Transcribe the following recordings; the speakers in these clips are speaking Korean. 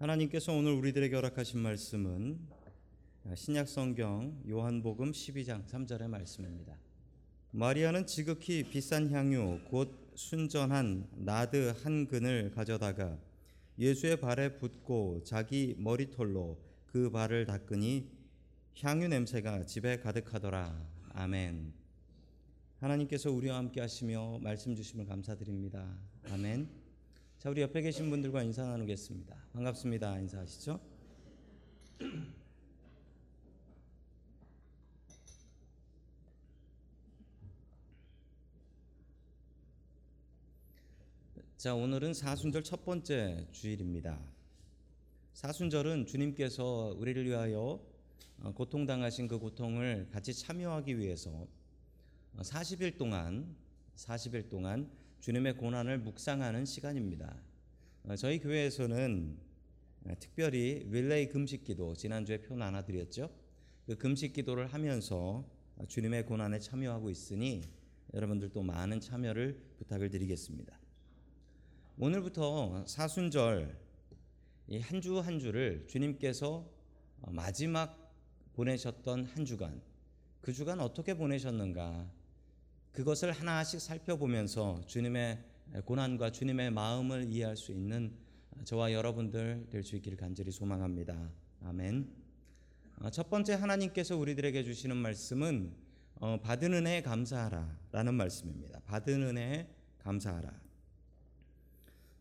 하나님께서 오늘 우리들에게 허락하신 말씀은 신약 성경 요한복음 12장 3절의 말씀입니다. 마리아는 지극히 비싼 향유 곧 순전한 나드 한 근을 가져다가 예수의 발에 붓고 자기 머리털로 그 발을 닦으니 향유 냄새가 집에 가득하더라. 아멘. 하나님께서 우리와 함께 하시며 말씀 주심을 감사드립니다. 아멘. 자, 우리 옆에 계신 분들과 인사 나누겠습니다. 반갑습니다. 인사하시죠? 자, 오늘은 사순절 첫 번째 주일입니다. 사순절은 주님께서 우리를 위하여 어, 고통당하신 그 고통을 같이 참여하기 위해서 40일 동안 40일 동안 주님의 고난을 묵상하는 시간입니다. 어, 저희 교회에서는 특별히 릴레이 금식 기도 지난주에 표 나눠드렸죠. 그 금식 기도를 하면서 주님의 고난에 참여하고 있으니 여러분들도 많은 참여를 부탁을 드리겠습니다. 오늘부터 사순절 한주한 주를 주님께서 마지막 보내셨던 한 주간 그 주간 어떻게 보내셨는가 그것을 하나씩 살펴보면서 주님의 고난과 주님의 마음을 이해할 수 있는 저와 여러분들 될 수 있기를 간절히 소망합니다. 아멘. 첫 번째 하나님께서 우리들에게 주시는 말씀은 어, 받은 은혜에 감사하라라는 말씀입니다. 받은 은혜에 감사하라.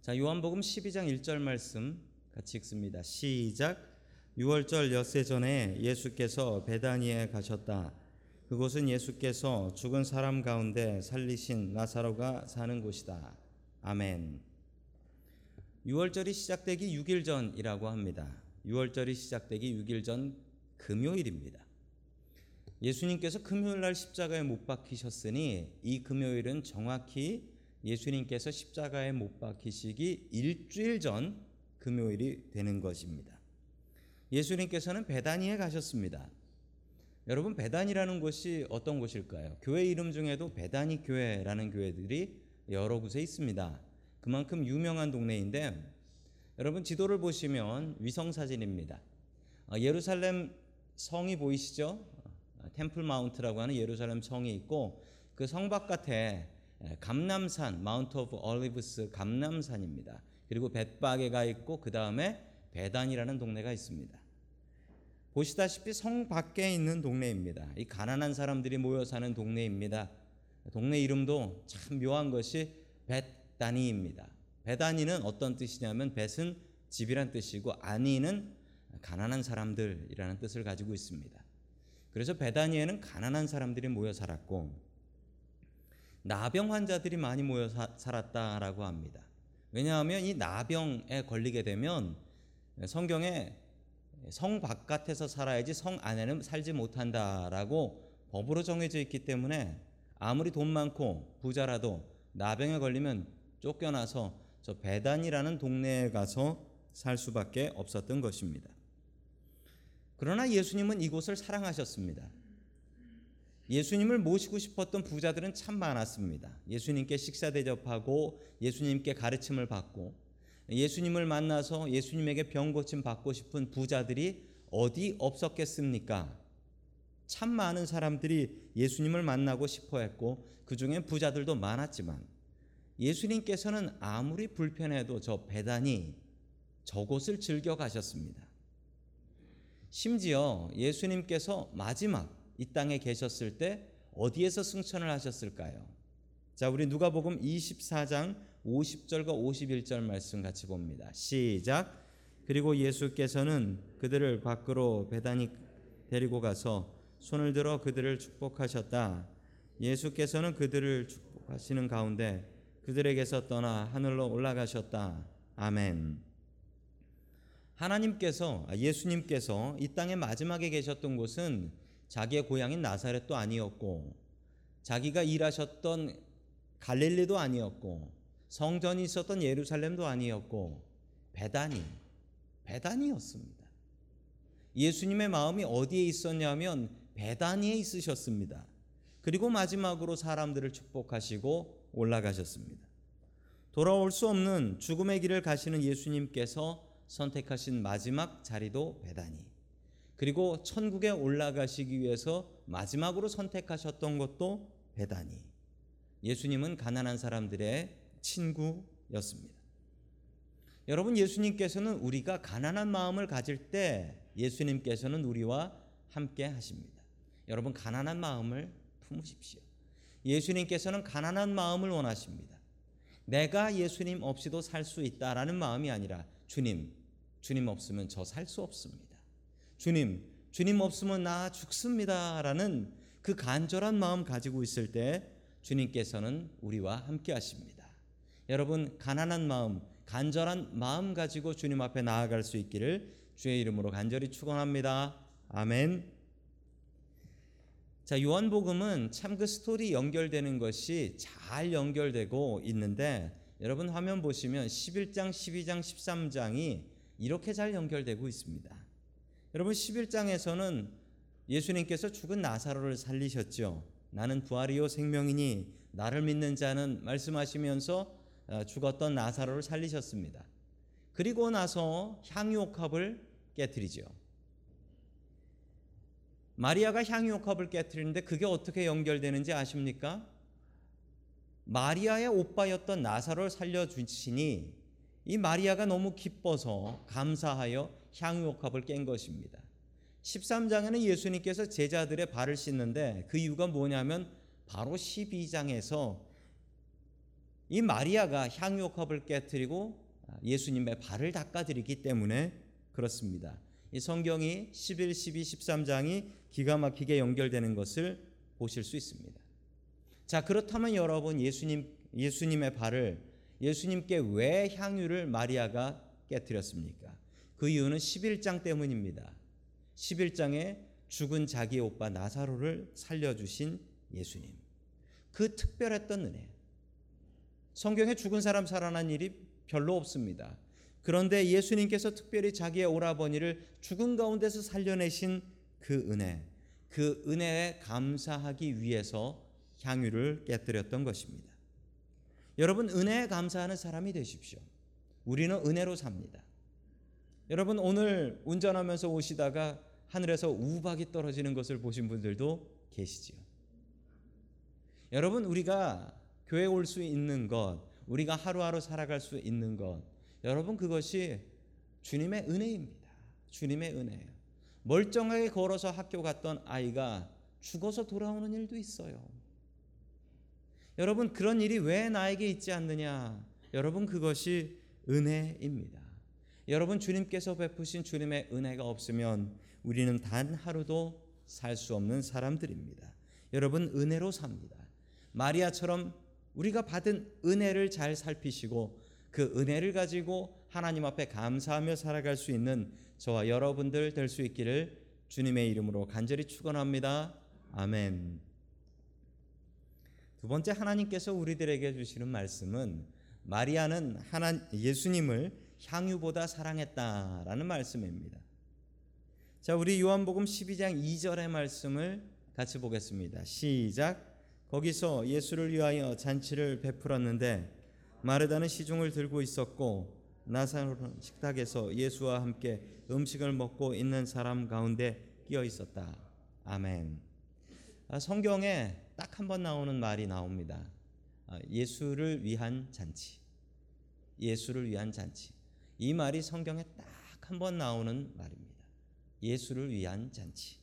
자, 요한복음 12장 1절 말씀 같이 읽습니다. 시작. 6월절 엿새 전에 예수께서 베다니에 가셨다. 그곳은 예수께서 죽은 사람 가운데 살리신 나사로가 사는 곳이다. 아멘. 6월절이 시작되기 6일 전이라고 합니다. 6월절이 시작되기 6일 전 금요일입니다. 예수님께서 금요일 날 십자가에 못 박히셨으니 이 금요일은 정확히 예수님께서 십자가에 못 박히시기 일주일 전 금요일이 되는 것입니다. 예수님께서는 베다니에 가셨습니다. 여러분 베단이라는 곳이 어떤 곳일까요? 교회 이름 중에도 베다니 교회라는 교회들이 여러 곳에 있습니다. 그만큼 유명한 동네인데 여러분 지도를 보시면 위성 사진입니다. 예루살렘 성이 보이시죠? 템플 마운트라고 하는 예루살렘 성이 있고 그 성 바깥에 감람산 Mount of Olives 감람산입니다. 그리고 벳바게가 있고 그 다음에 베다니라는 동네가 있습니다. 보시다시피 성 밖에 있는 동네입니다. 이 가난한 사람들이 모여 사는 동네입니다. 동네 이름도 참 묘한 것이 베다니입니다. 베다니는 어떤 뜻이냐면 벳은 집이란 뜻이고 아니는 가난한 사람들이라는 뜻을 가지고 있습니다. 그래서 베다니에는 가난한 사람들이 모여 살았고 나병 환자들이 많이 모여 사, 살았다라고 합니다. 왜냐하면 이 나병에 걸리게 되면 성경에 성 바깥에서 살아야지 성 안에는 살지 못한다라고 법으로 정해져 있기 때문에 아무리 돈 많고 부자라도 나병에 걸리면 쫓겨나서 저 배단이라는 동네에 가서 살 수밖에 없었던 것입니다. 그러나 예수님은 이곳을 사랑하셨습니다. 예수님을 모시고 싶었던 부자들은 참 많았습니다. 예수님께 식사 대접하고 예수님께 가르침을 받고 예수님을 만나서 예수님에게 병 고침 받고 싶은 부자들이 어디 없었겠습니까? 참 많은 사람들이 예수님을 만나고 싶어 했고 그 중에 부자들도 많았지만 예수님께서는 아무리 불편해도 저 배단이 저곳을 즐겨 가셨습니다. 심지어 예수님께서 마지막 이 땅에 계셨을 때 어디에서 승천을 하셨을까요? 자, 우리 누가복음 24장 50절과 51절 말씀 같이 봅니다. 시작. 그리고 예수께서는 그들을 밖으로 배단이 데리고 가서 손을 들어 그들을 축복하셨다. 예수께서는 그들을 축복하시는 가운데 그들에게서 떠나 하늘로 올라가셨다. 아멘. 하나님께서 아, 예수님께서 이 땅의 마지막에 계셨던 곳은 자기의 고향인 나사렛도 아니었고 자기가 일하셨던 갈릴리도 아니었고 성전이 있었던 예루살렘도 아니었고 베다니 베다니였습니다. 예수님의 마음이 어디에 있었냐면 베다니에 있으셨습니다. 그리고 마지막으로 사람들을 축복하시고 올라가셨습니다. 돌아올 수 없는 죽음의 길을 가시는 예수님께서 선택하신 마지막 자리도 베다니. 그리고 천국에 올라가시기 위해서 마지막으로 선택하셨던 것도 베다니. 예수님은 가난한 사람들의 친구였습니다. 여러분 예수님께서는 우리가 가난한 마음을 가질 때 예수님께서는 우리와 함께 하십니다. 여러분 가난한 마음을 품으십시오. 예수님께서는 가난한 마음을 원하십니다. 내가 예수님 없이도 살 수 있다라는 마음이 아니라 주님, 주님 없으면 저 살 수 없습니다. 주님, 주님 없으면 나 죽습니다라는 그 간절한 마음 가지고 있을 때 주님께서는 우리와 함께 하십니다. 여러분 가난한 마음, 간절한 마음 가지고 주님 앞에 나아갈 수 있기를 주의 이름으로 간절히 축원합니다. 아멘. 자, 요한복음은 참 그 스토리 연결되는 것이 잘 연결되고 있는데 여러분 화면 보시면 11장, 12장, 13장이 이렇게 잘 연결되고 있습니다. 여러분 11장에서는 예수님께서 죽은 나사로를 살리셨죠. 나는 부활이요 생명이니 나를 믿는 자는 말씀하시면서 어, 죽었던 나사로를 살리셨습니다. 그리고 나서 향유옥합을 깨뜨리죠. 마리아가 향유옥합을 깨뜨리는데 그게 어떻게 연결되는지 아십니까? 마리아의 오빠였던 나사로를 살려주시니 이 마리아가 너무 기뻐서 감사하여 향유옥합을 깬 것입니다. 13장에는 예수님께서 제자들의 발을 씻는데 그 이유가 뭐냐면 바로 12장에서 이 마리아가 향유옥합을 깨뜨리고 예수님의 발을 닦아드리기 때문에 그렇습니다. 이 성경이 11, 12, 13장이 기가 막히게 연결되는 것을 보실 수 있습니다. 자, 그렇다면 여러분 예수님 예수님의 발을 예수님께 왜 향유를 마리아가 깨뜨렸습니까? 그 이유는 11장 때문입니다. 11장에 죽은 자기 오빠 나사로를 살려 주신 예수님. 그 특별했던 은혜. 성경에 죽은 사람 살아난 일이 별로 없습니다. 그런데 예수님께서 특별히 자기의 오라버니를 죽은 가운데서 살려내신 그 은혜, 그 은혜에 감사하기 위해서 향유를 깨뜨렸던 것입니다. 여러분 은혜에 감사하는 사람이 되십시오. 우리는 은혜로 삽니다. 여러분 오늘 운전하면서 오시다가 하늘에서 우박이 떨어지는 것을 보신 분들도 계시지요. 여러분 우리가 교회 올 수 있는 것, 우리가 하루하루 살아갈 수 있는 것, 여러분 그것이 주님의 은혜입니다. 주님의 은혜예요. 멀쩡하게 걸어서 학교 갔던 아이가 죽어서 돌아오는 일도 있어요. 여러분 그런 일이 왜 나에게 있지 않느냐? 여러분 그것이 은혜입니다. 여러분 주님께서 베푸신 주님의 은혜가 없으면 우리는 단 하루도 살 수 없는 사람들입니다. 여러분 은혜로 삽니다. 마리아처럼 우리가 받은 은혜를 잘 살피시고 그 은혜를 가지고 하나님 앞에 감사하며 살아갈 수 있는 저와 여러분들 될 수 있기를 주님의 이름으로 간절히 축원합니다. 아멘. 두 번째 하나님께서 우리들에게 주시는 말씀은 마리아는 하나 예수님을 향유보다 사랑했다라는 말씀입니다. 자, 우리 요한복음 12장 2절의 말씀을 같이 보겠습니다. 시작. 거기서 예수를 위하여 잔치를 베풀었는데 마르다는 시중을 들고 있었고 나사로는 식탁에서 예수와 함께 음식을 먹고 있는 사람 가운데 끼어 있었다. 아멘. 아, 성경에 딱 한 번 나오는 말이 나옵니다. 아, 예수를 위한 잔치. 예수를 위한 잔치. 이 말이 성경에 딱 한 번 나오는 말입니다. 예수를 위한 잔치.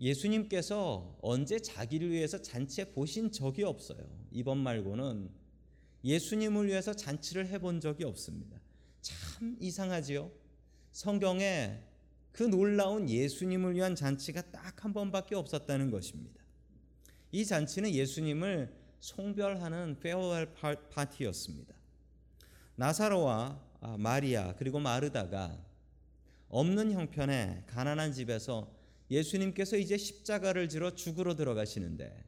예수님께서 언제 자기를 위해서 잔치에 보신 적이 없어요. 이번 말고는 예수님을 위해서 잔치를 해본 적이 없습니다. 참 이상하지요? 성경에 그 놀라운 예수님을 위한 잔치가 딱 한 번밖에 없었다는 것입니다. 이 잔치는 예수님을 송별하는 페어웰 파티였습니다. 나사로와 아, 마리아 그리고 마르다가 없는 형편의 가난한 집에서 예수님께서 이제 십자가를 지러 죽으러 들어가시는데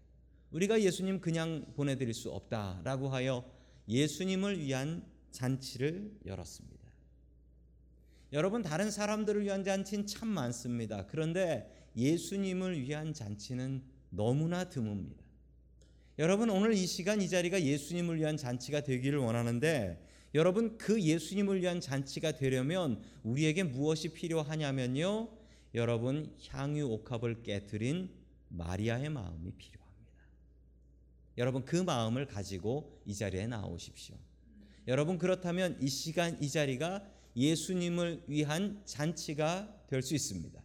우리가 예수님 그냥 보내드릴 수 없다라고 하여 예수님을 위한 잔치를 열었습니다. 여러분 다른 사람들을 위한 잔치는 참 많습니다. 그런데 예수님을 위한 잔치는 너무나 드뭅니다. 여러분 오늘 이 시간 이 자리가 예수님을 위한 잔치가 되기를 원하는데 여러분 그 예수님을 위한 잔치가 되려면 우리에게 무엇이 필요하냐면요. 여러분 향유 옥합을 깨뜨린 마리아의 마음이 필요합니다. 여러분 그 마음을 가지고 이 자리에 나오십시오. 여러분 그렇다면 이 시간 이 자리가 예수님을 위한 잔치가 될 수 있습니다.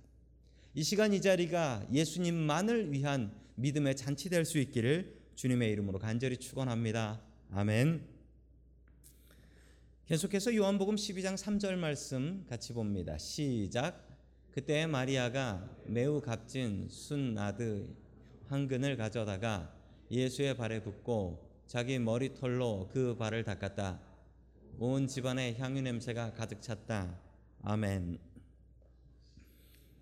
이 시간 이 자리가 예수님만을 위한 믿음의 잔치 될 수 있기를 주님의 이름으로 간절히 축원합니다. 아멘. 계속해서 요한복음 12장 3절 말씀 같이 봅니다. 시작. 그때 마리아가 매우 값진 순나드 황근을 가져다가 예수의 발에 붓고 자기 머리털로 그 발을 닦았다. 온 집안에 향유 냄새가 가득 찼다. 아멘.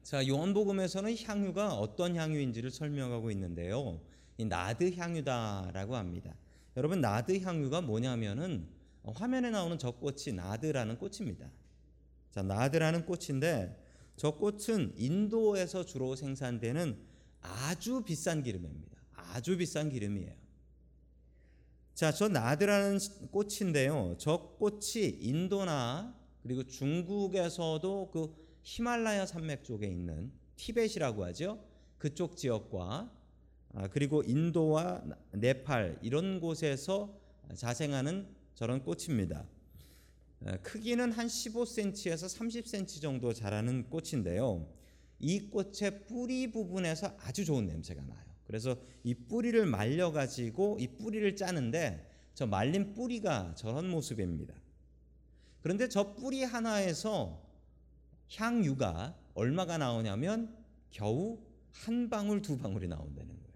자, 요한복음에서는 향유가 어떤 향유인지를 설명하고 있는데요. 이 나드 향유다라고 합니다. 여러분 나드 향유가 뭐냐면은 화면에 나오는 저 꽃이 나드라는 꽃입니다. 자, 나드라는 꽃인데 저 꽃은 인도에서 주로 생산되는 아주 비싼 기름입니다. 아주 비싼 기름이에요. 자, 저 나드라는 꽃인데요. 저 꽃이 인도나 그리고 중국에서도 그 히말라야 산맥 쪽에 있는 티벳이라고 하죠. 그쪽 지역과 아, 그리고 인도와 네팔 이런 곳에서 자생하는 저런 꽃입니다. 크기는 한 15cm에서 30cm 정도 자라는 꽃인데요. 이 꽃의 뿌리 부분에서 아주 좋은 냄새가 나요. 그래서 이 뿌리를 말려 가지고 이 뿌리를 짜는데 저 말린 뿌리가 저런 모습입니다. 그런데 저 뿌리 하나에서 향유가 얼마가 나오냐면 겨우 한 방울 두 방울이 나온다는 거예요.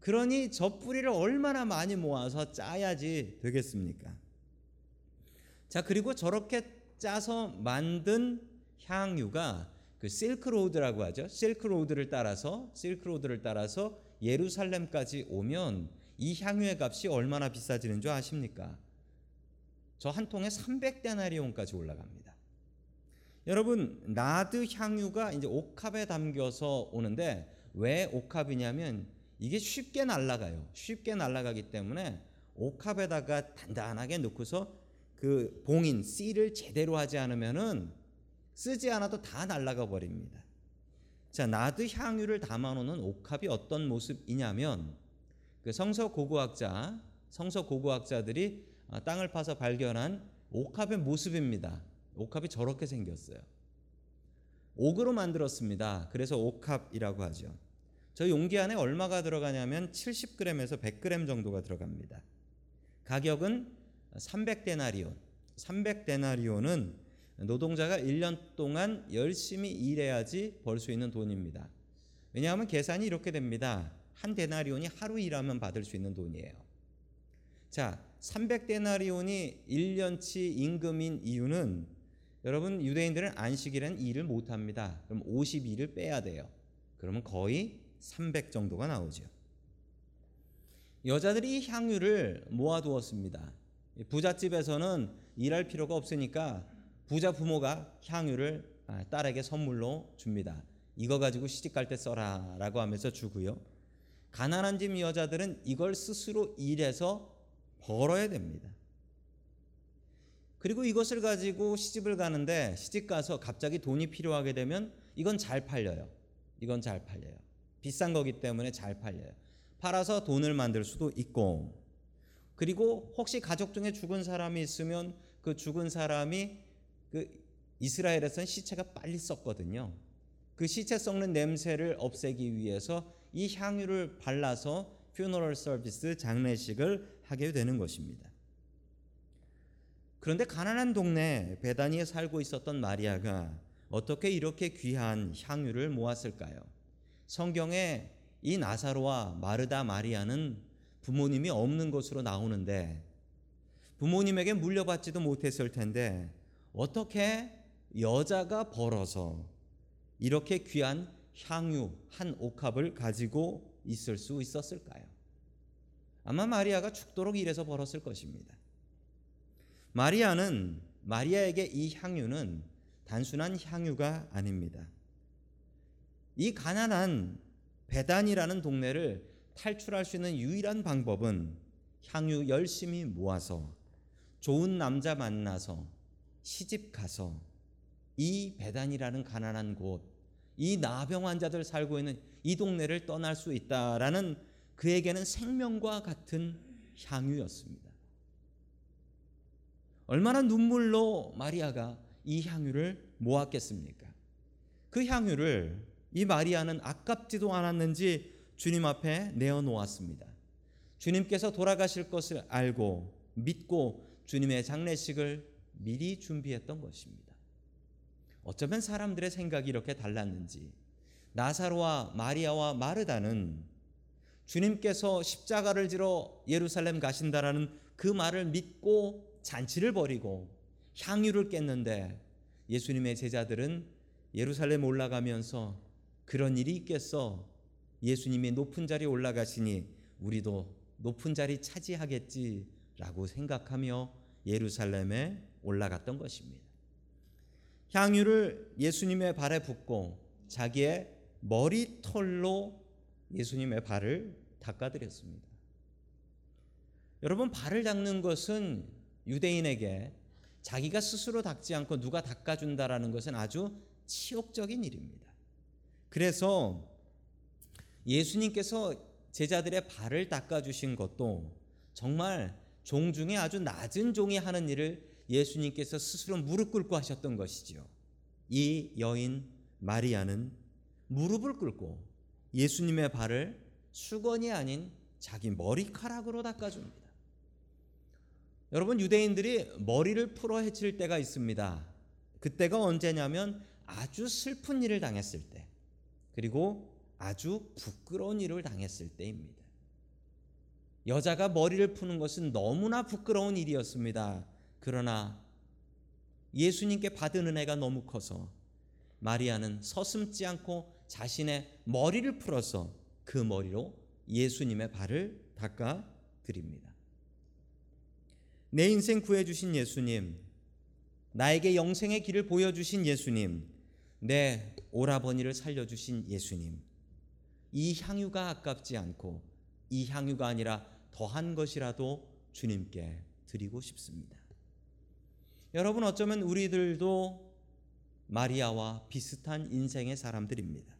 그러니 저 뿌리를 얼마나 많이 모아서 짜야지 되겠습니까? 자, 그리고 저렇게 짜서 만든 향유가 그 실크로드라고 하죠. 실크로드를 따라서 실크로드를 따라서 예루살렘까지 오면 이 향유의 값이 얼마나 비싸지는 줄 아십니까? 저 한 통에 300데나리온까지 올라갑니다. 여러분, 나드 향유가 이제 옥합에 담겨서 오는데 왜 옥합이냐면 이게 쉽게 날아가요. 쉽게 날아가기 때문에 옥합에다가 단단하게 넣고서 그 봉인 씨를 제대로 하지 않으면은 쓰지 않아도 다 날아가 버립니다. 자, 나드 향유를 담아 놓는 옥합이 어떤 모습이냐면 그 성서 고고학자, 성서 고고학자들이 아, 땅을 파서 발견한 옥합의 모습입니다. 옥합이 저렇게 생겼어요. 옥으로 만들었습니다. 그래서 옥합이라고 하죠. 저 용기 안에 얼마가 들어가냐면 70g에서 100g 정도가 들어갑니다. 가격은 300데나리온. 300데나리온은 노동자가 1년 동안 열심히 일해야지 벌 수 있는 돈입니다. 왜냐하면 계산이 이렇게 됩니다. 한 데나리온이 하루 일하면 받을 수 있는 돈이에요. 자, 300데나리온이 1년치 임금인 이유는 여러분 유대인들은 안식일엔 일을 못 합니다. 그럼 52를 빼야 돼요. 그러면 거의 300 정도가 나오죠. 여자들이 향유를 모아두었습니다. 부잣집에서는 일할 필요가 없으니까 부자 부모가 향유를 아, 딸에게 선물로 줍니다. 이거 가지고 시집 갈 때 써라라고 하면서 주고요. 가난한 집 여자들은 이걸 스스로 일해서 벌어야 됩니다. 그리고 이것을 가지고 시집을 가는데 시집 가서 갑자기 돈이 필요하게 되면 이건 잘 팔려요. 이건 잘 팔려요. 비싼 거기 때문에 잘 팔려요. 팔아서 돈을 만들 수도 있고 그리고 혹시 가족 중에 죽은 사람이 있으면 그 죽은 사람이 그 이스라엘에서는 시체가 빨리 썩거든요. 그 시체 썩는 냄새를 없애기 위해서 이 향유를 발라서 퓨너럴 서비스 장례식을 하게 되는 것입니다. 그런데 가난한 동네 베다니에 살고 있었던 마리아가 어떻게 이렇게 귀한 향유를 모았을까요? 성경에 이 나사로와 마르다 마리아는 부모님이 없는 것으로 나오는데 부모님에게 물려받지도 못했을 텐데 어떻게 여자가 벌어서 이렇게 귀한 향유 한 옥합을 가지고 있을 수 있었을까요? 아마 마리아가 죽도록 일해서 벌었을 것입니다. 마리아는 마리아에게 이 향유는 단순한 향유가 아닙니다. 이 가난한 베단이라는 동네를 탈출할 수 있는 유일한 방법은 향유 열심히 모아서 좋은 남자 만나서 시집 가서 이 배단이라는 가난한 곳, 이 나병 환자들 살고 있는 이 동네를 떠날 수 있다라는 그에게는 생명과 같은 향유였습니다. 얼마나 눈물로 마리아가 이 향유를 모았겠습니까? 그 향유를 이 마리아는 아깝지도 않았는지 주님 앞에 내어 놓았습니다. 주님께서 돌아가실 것을 알고 믿고 주님의 장례식을 미리 준비했던 것입니다. 어쩌면 사람들의 생각이 이렇게 달랐는지 나사로와 마리아와 마르다는 주님께서 십자가를 지러 예루살렘 가신다라는 그 말을 믿고 잔치를 벌이고 향유를 깼는데 예수님의 제자들은 예루살렘 올라가면서 그런 일이 있겠어 예수님이 높은 자리에 올라가시니 우리도 높은 자리 차지하겠지라고 생각하며 예루살렘에 올라갔던 것입니다. 향유를 예수님의 발에 붓고 자기의 머리털로 예수님의 발을 닦아드렸습니다. 여러분 발을 닦는 것은 유대인에게 자기가 스스로 닦지 않고 누가 닦아준다라는 것은 아주 치욕적인 일입니다. 그래서 예수님께서 제자들의 발을 닦아주신 것도 정말 종 중에 아주 낮은 종이 하는 일을 예수님께서 스스로 무릎 꿇고 하셨던 것이지요. 이 여인 마리아는 무릎을 꿇고 예수님의 발을 수건이 아닌 자기 머리카락으로 닦아줍니다. 여러분 유대인들이 머리를 풀어 헤칠 때가 있습니다. 그때가 언제냐면 아주 슬픈 일을 당했을 때 그리고 아주 부끄러운 일을 당했을 때입니다. 여자가 머리를 푸는 것은 너무나 부끄러운 일이었습니다. 그러나 예수님께 받은 은혜가 너무 커서 마리아는 서슴지 않고 자신의 머리를 풀어서 그 머리로 예수님의 발을 닦아 드립니다. 내 인생 구해주신 예수님, 나에게 영생의 길을 보여주신 예수님, 내 오라버니를 살려주신 예수님, 이 향유가 아깝지 않고 이 향유가 아니라 더한 것이라도 주님께 드리고 싶습니다. 여러분 어쩌면 우리들도 마리아와 비슷한 인생의 사람들입니다.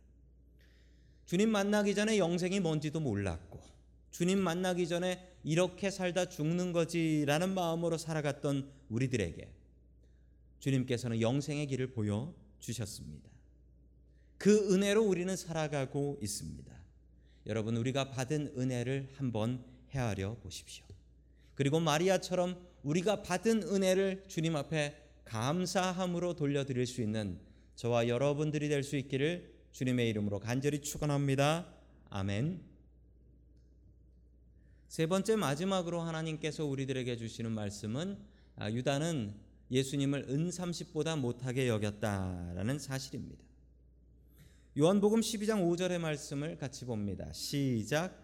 주님 만나기 전에 영생이 뭔지도 몰랐고 주님 만나기 전에 이렇게 살다 죽는 거지라는 마음으로 살아갔던 우리들에게 주님께서는 영생의 길을 보여 주셨습니다. 그 은혜로 우리는 살아가고 있습니다. 여러분 우리가 받은 은혜를 한번 헤아려 보십시오. 그리고 마리아처럼 우리가 받은 은혜를 주님 앞에 감사함으로 돌려드릴 수 있는 저와 여러분들이 될 수 있기를 주님의 이름으로 간절히 축원합니다. 아멘. 세 번째 마지막으로 하나님께서 우리들에게 주시는 말씀은 아, 유다는 예수님을 은 30보다 못하게 여겼다라는 사실입니다. 요한복음 12장 5절의 말씀을 같이 봅니다. 시작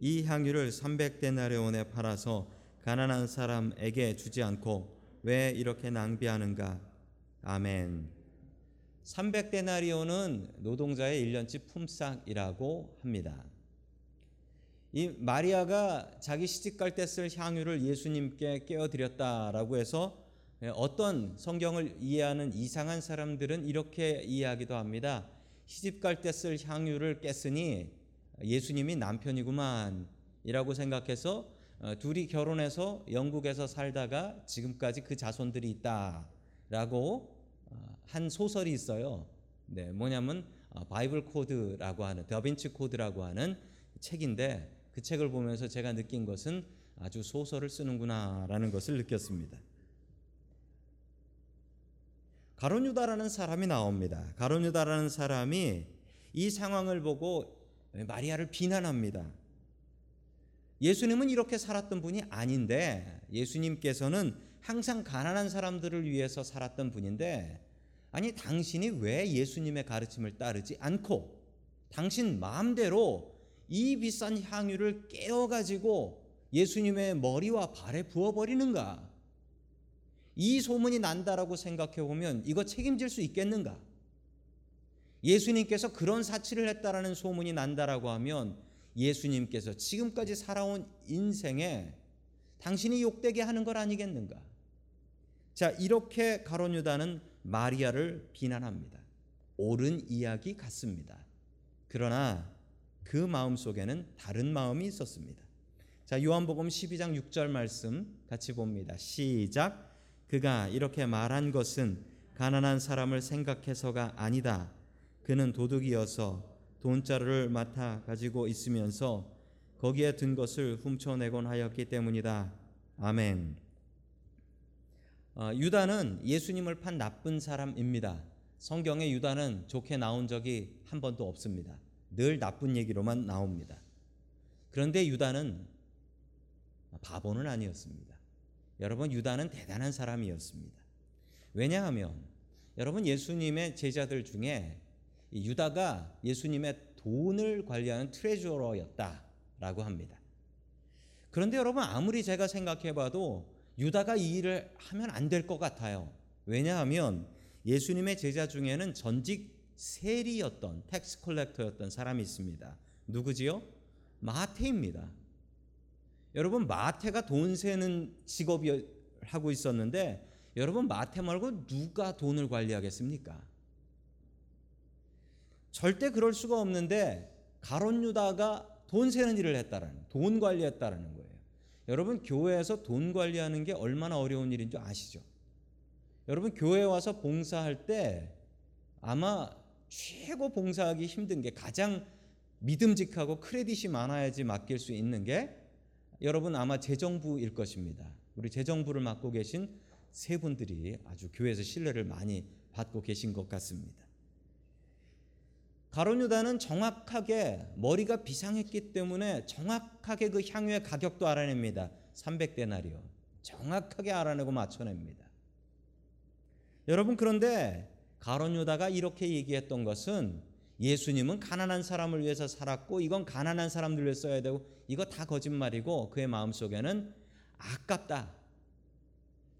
이 향유를 300데나리온에 팔아서 가난한 사람에게 주지 않고 왜 이렇게 낭비하는가? 아멘. 300데나리온은 노동자의 1년치 품삯이라고 합니다. 이 마리아가 자기 시집 갈 때 쓸 향유를 예수님께 깨어 드렸다라고 해서 어떤 성경을 이해하는 이상한 사람들은 이렇게 이해하기도 합니다. 시집 갈 때 쓸 향유를 깼으니 예수님이 남편이구만이라고 생각해서 어, 둘이 결혼해서 영국에서 살다가 지금까지 그 자손들이 있다라고 어, 한 소설이 있어요. 네, 뭐냐면 어, 바이블 코드라고 하는 다빈치 코드라고 하는 책인데 그 책을 보면서 제가 느낀 것은 아주 소설을 쓰는구나라는 것을 느꼈습니다. 가론유다라는 사람이 나옵니다. 가론유다라는 사람이 이 상황을 보고 마리아를 비난합니다. 예수님은 이렇게 살았던 분이 아닌데 예수님께서는 항상 가난한 사람들을 위해서 살았던 분인데 아니 당신이 왜 예수님의 가르침을 따르지 않고 당신 마음대로 이 비싼 향유를 깨어 가지고 예수님의 머리와 발에 부어 버리는가? 이 소문이 난다라고 생각해 보면 이거 책임질 수 있겠는가? 예수님께서 그런 사치를 했다라는 소문이 난다라고 하면 예수님께서 지금까지 살아온 인생에 당신이 욕되게 하는 걸 아니겠는가? 자, 이렇게 가론 유다는 마리아를 비난합니다. 옳은 이야기 같습니다. 그러나 그 마음 속에는 다른 마음이 있었습니다. 자, 요한복음 12장 6절 말씀 같이 봅니다. 시작. 그가 이렇게 말한 것은 가난한 사람을 생각해서가 아니다. 그는 도둑이어서 돈자루를 맡아 가지고 있으면서 거기에 든 것을 훔쳐내곤 하였기 때문이다. 아멘. 어, 유다는 예수님을 판 나쁜 사람입니다. 성경에 유다는 좋게 나온 적이 한 번도 없습니다. 늘 나쁜 얘기로만 나옵니다. 그런데 유다는 바보는 아니었습니다. 여러분 유다는 대단한 사람이었습니다. 왜냐하면 여러분 예수님의 제자들 중에 유다가 예수님의 돈을 관리하는 트레저러였다라고 합니다. 그런데 여러분 아무리 제가 생각해봐도 유다가 이 일을 하면 안 될 것 같아요. 왜냐하면 예수님의 제자 중에는 전직 세리였던 tax collector였던 사람이 있습니다. 누구지요? 마태입니다. 여러분 마태가 돈 세는 직업이 하고 있었는데 여러분 마태 말고 누가 돈을 관리하겠습니까? 절대 그럴 수가 없는데 가론 유다가 돈 세는 일을 했다라는 돈 관리했다라는 거예요. 여러분 교회에서 돈 관리하는 게 얼마나 어려운 일인 줄 아시죠? 여러분 교회 와서 봉사할 때 아마 최고 봉사하기 힘든 게 가장 믿음직하고 크레딧이 많아야지 맡길 수 있는 게 여러분 아마 재정부일 것입니다. 우리 재정부를 맡고 계신 세 분들이 아주 교회에서 신뢰를 많이 받고 계신 것 같습니다. 가론유다는 정확하게 머리가 비상했기 때문에 정확하게 그 향유의 가격도 알아냅니다. 300데나리오. 정확하게 알아내고 맞춰냅니다. 여러분 그런데 가론유다가 이렇게 얘기했던 것은 예수님은 가난한 사람을 위해서 살았고 이건 가난한 사람들 위해 써야 되고 이거 다 거짓말이고 그의 마음속에는 아깝다.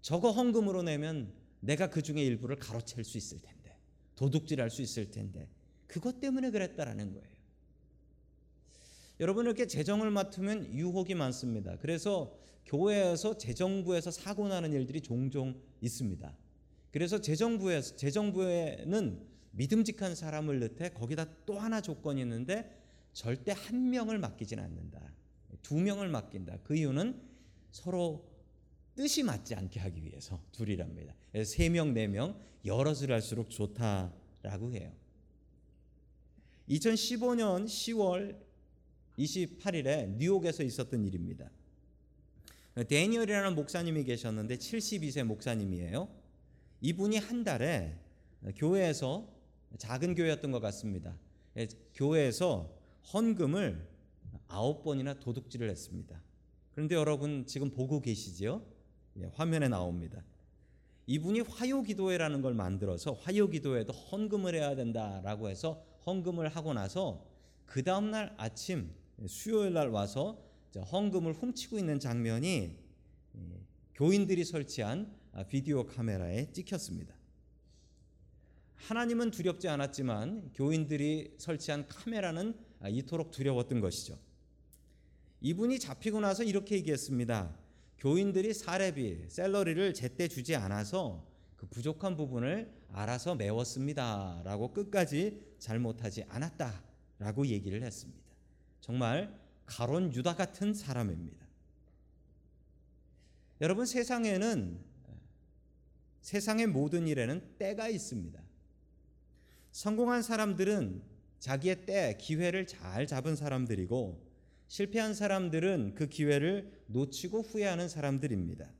저거 헌금으로 내면 내가 그 중에 일부를 가로챌 수 있을 텐데 도둑질할 수 있을 텐데 그것 때문에 그랬다라는 거예요. 여러분 이렇게 재정을 맡으면 유혹이 많습니다. 그래서 교회에서 재정부에서 사고 나는 일들이 종종 있습니다. 그래서 재정부에서 재정부에는 믿음직한 사람을 넣되 거기다 또 하나 조건이 있는데 절대 한 명을 맡기진 않는다. 두 명을 맡긴다. 그 이유는 서로 뜻이 맞지 않게 하기 위해서 둘이랍니다. 세 명, 네 명 여럿을 할수록 좋다라고 해요. 2015년 10월 28일에 뉴욕에서 있었던 일입니다. 데니얼이라는 목사님이 계셨는데 72세 목사님이에요. 이분이 한 달에 교회에서 작은 교회였던 것 같습니다. 예, 교회에서 헌금을 아홉 번이나 도둑질을 했습니다. 그런데 여러분 지금 보고 계시죠? 예, 화면에 나옵니다. 이분이 화요기도회라는 걸 만들어서 화요기도회도 헌금을 해야 된다라고 해서 헌금을 하고 나서 그 다음 날 아침 수요일 날 와서 헌금을 훔치고 있는 장면이 교인들이 설치한 비디오 카메라에 찍혔습니다. 하나님은 두렵지 않았지만 교인들이 설치한 카메라는 이토록 두려웠던 것이죠. 이분이 잡히고 나서 이렇게 얘기했습니다. 교인들이 사례비, 셀러리를 제때 주지 않아서 그 부족한 부분을 알아서 메웠습니다. 라고 끝까지 잘못하지 않았다. 라고 얘기를 했습니다. 정말 가론 유다 같은 사람입니다. 여러분 세상에는 세상의 모든 일에는 때가 있습니다. 성공한 사람들은 자기의 때, 기회를 잘 잡은 사람들이고 실패한 사람들은 그 기회를 놓치고 후회하는 사람들입니다.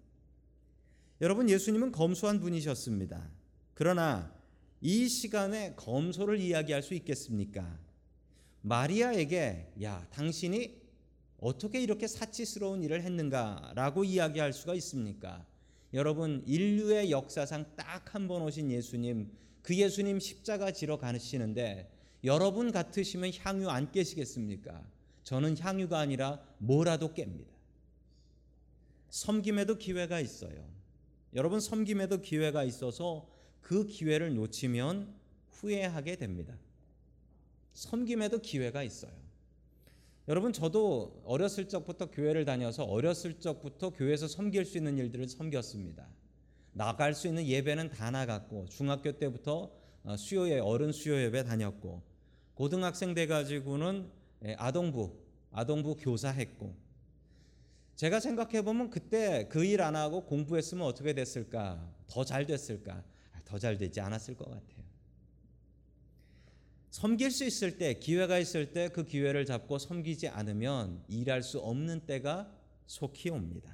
여러분 예수님은 검소한 분이셨습니다. 그러나 이 시간에 검소를 이야기할 수 있겠습니까? 마리아에게 야 당신이 어떻게 이렇게 사치스러운 일을 했는가 라고 이야기할 수가 있습니까? 여러분 인류의 역사상 딱 한 번 오신 예수님 그 예수님 십자가 지러 가시는데 여러분 같으시면 향유 안 깨시겠습니까? 저는 향유가 아니라 뭐라도 깹니다. 섬김에도 기회가 있어요. 여러분 섬김에도 기회가 있어서 그 기회를 놓치면 후회하게 됩니다. 섬김에도 기회가 있어요. 여러분 저도 어렸을 적부터 교회를 다녀서 어렸을 적부터 교회에서 섬길 수 있는 일들을 섬겼습니다. 나갈 수 있는 예배는 다 나갔고 중학교 때부터 어, 수요예 어른 수요 예배 다녔고 고등학생 돼 가지고는 예, 아동부 아동부 교사했고 제가 생각해 보면 그때 그 일 안 하고 공부했으면 어떻게 됐을까? 더 잘 됐을까? 더 잘 되지 않았을 것 같아요. 섬길 수 있을 때, 기회가 있을 때 그 기회를 잡고 섬기지 않으면 일할 수 없는 때가 속히 옵니다.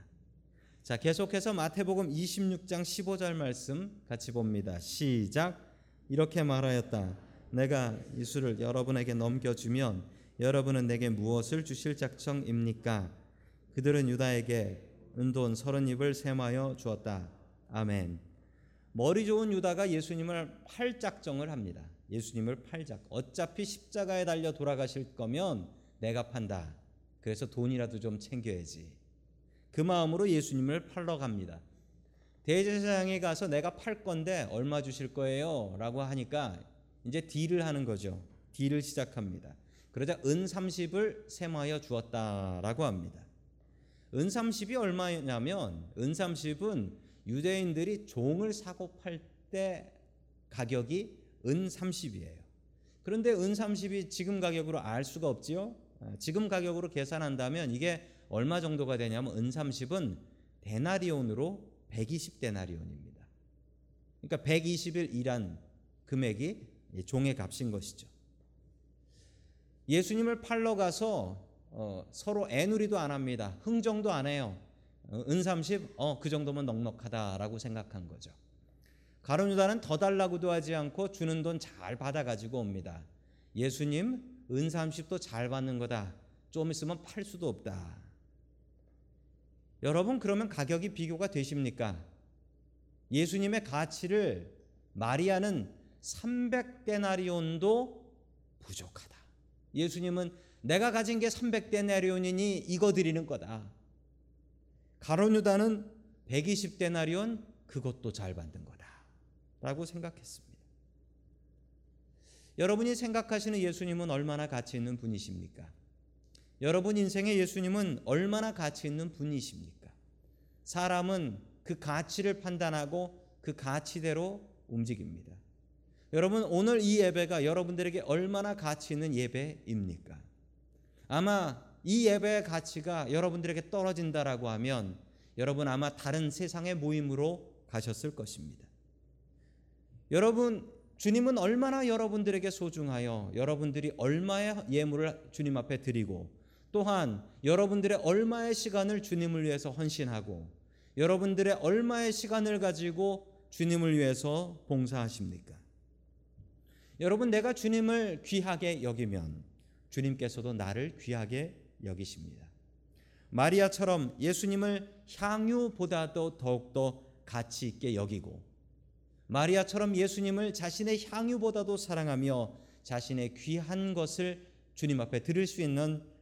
자, 계속해서 마태복음 26장 15절 말씀 같이 봅니다. 시작. 이렇게 말하였다. 내가 이 수를 여러분에게 넘겨주면 여러분은 내게 무엇을 주실 작정입니까? 그들은 유다에게 은돈 서른 입을 셈하여 주었다. 아멘. 머리 좋은 유다가 예수님을 팔 작정을 합니다. 예수님을 팔작. 어차피 십자가에 달려 돌아가실 거면 내가 판다. 그래서 돈이라도 좀 챙겨야지. 그 마음으로 예수님을 팔러 갑니다. 대제사장에 가서 내가 팔 건데 얼마 주실 거예요? 라고 하니까 이제 딜을 하는 거죠. 딜을 시작합니다. 그러자 은 30을 셈하여 주었다라고 합니다. 은 30이 얼마냐면 은 30은 유대인들이 종을 사고 팔 때 가격이 은 30이에요. 그런데 은 30이 지금 가격으로 알 수가 없지요. 아, 지금 가격으로 계산한다면 이게 얼마 정도가 되냐면 은 30은 데나리온으로 120데나리온입니다. 그러니까 120일 일한 금액이 종의 값인 것이죠. 예수님을 팔러 가서 어, 서로 애누리도 안 합니다. 흥정도 안 해요. 어, 은 30, 어, 그 정도면 넉넉하다라고 생각한 거죠. 가룟 유다는 더 달라고도 하지 않고 주는 돈 잘 받아가지고 옵니다. 예수님, 은 30도 잘 받는 거다. 좀 있으면 팔 수도 없다. 여러분, 그러면 가격이 비교가 되십니까? 예수님의 가치를 마리아는 300데나리온도 부족하다. 예수님은 내가 가진 게 300데나리온이니 이거 드리는 거다. 가론유다는 120데나리온 그것도 잘 받는 거다. 라고 생각했습니다. 여러분이 생각하시는 예수님은 얼마나 가치 있는 분이십니까? 여러분 인생의 예수님은 얼마나 가치 있는 분이십니까? 사람은 그 가치를 판단하고 그 가치대로 움직입니다. 여러분 오늘 이 예배가 여러분들에게 얼마나 가치 있는 예배입니까? 아마 이 예배의 가치가 여러분들에게 떨어진다라고 하면 여러분 아마 다른 세상의 모임으로 가셨을 것입니다. 여러분 주님은 얼마나 여러분들에게 소중하여 여러분들이 얼마의 예물을 주님 앞에 드리고 또한 여러분들의 얼마의 시간을 주님을 위해서 헌신하고 여러분들의 얼마의 시간을 가지고 주님을 위해서 봉사하십니까? 여러분 내가 주님을 귀하게 여기면 주님께서도 나를 귀하게 여기십니다. 마리아처럼 예수님을 향유보다도 더욱더 가치 있게 여기고 마리아처럼 예수님을 자신의 향유보다도 사랑하며 자신의 귀한 것을 주님 앞에 드릴 수 있는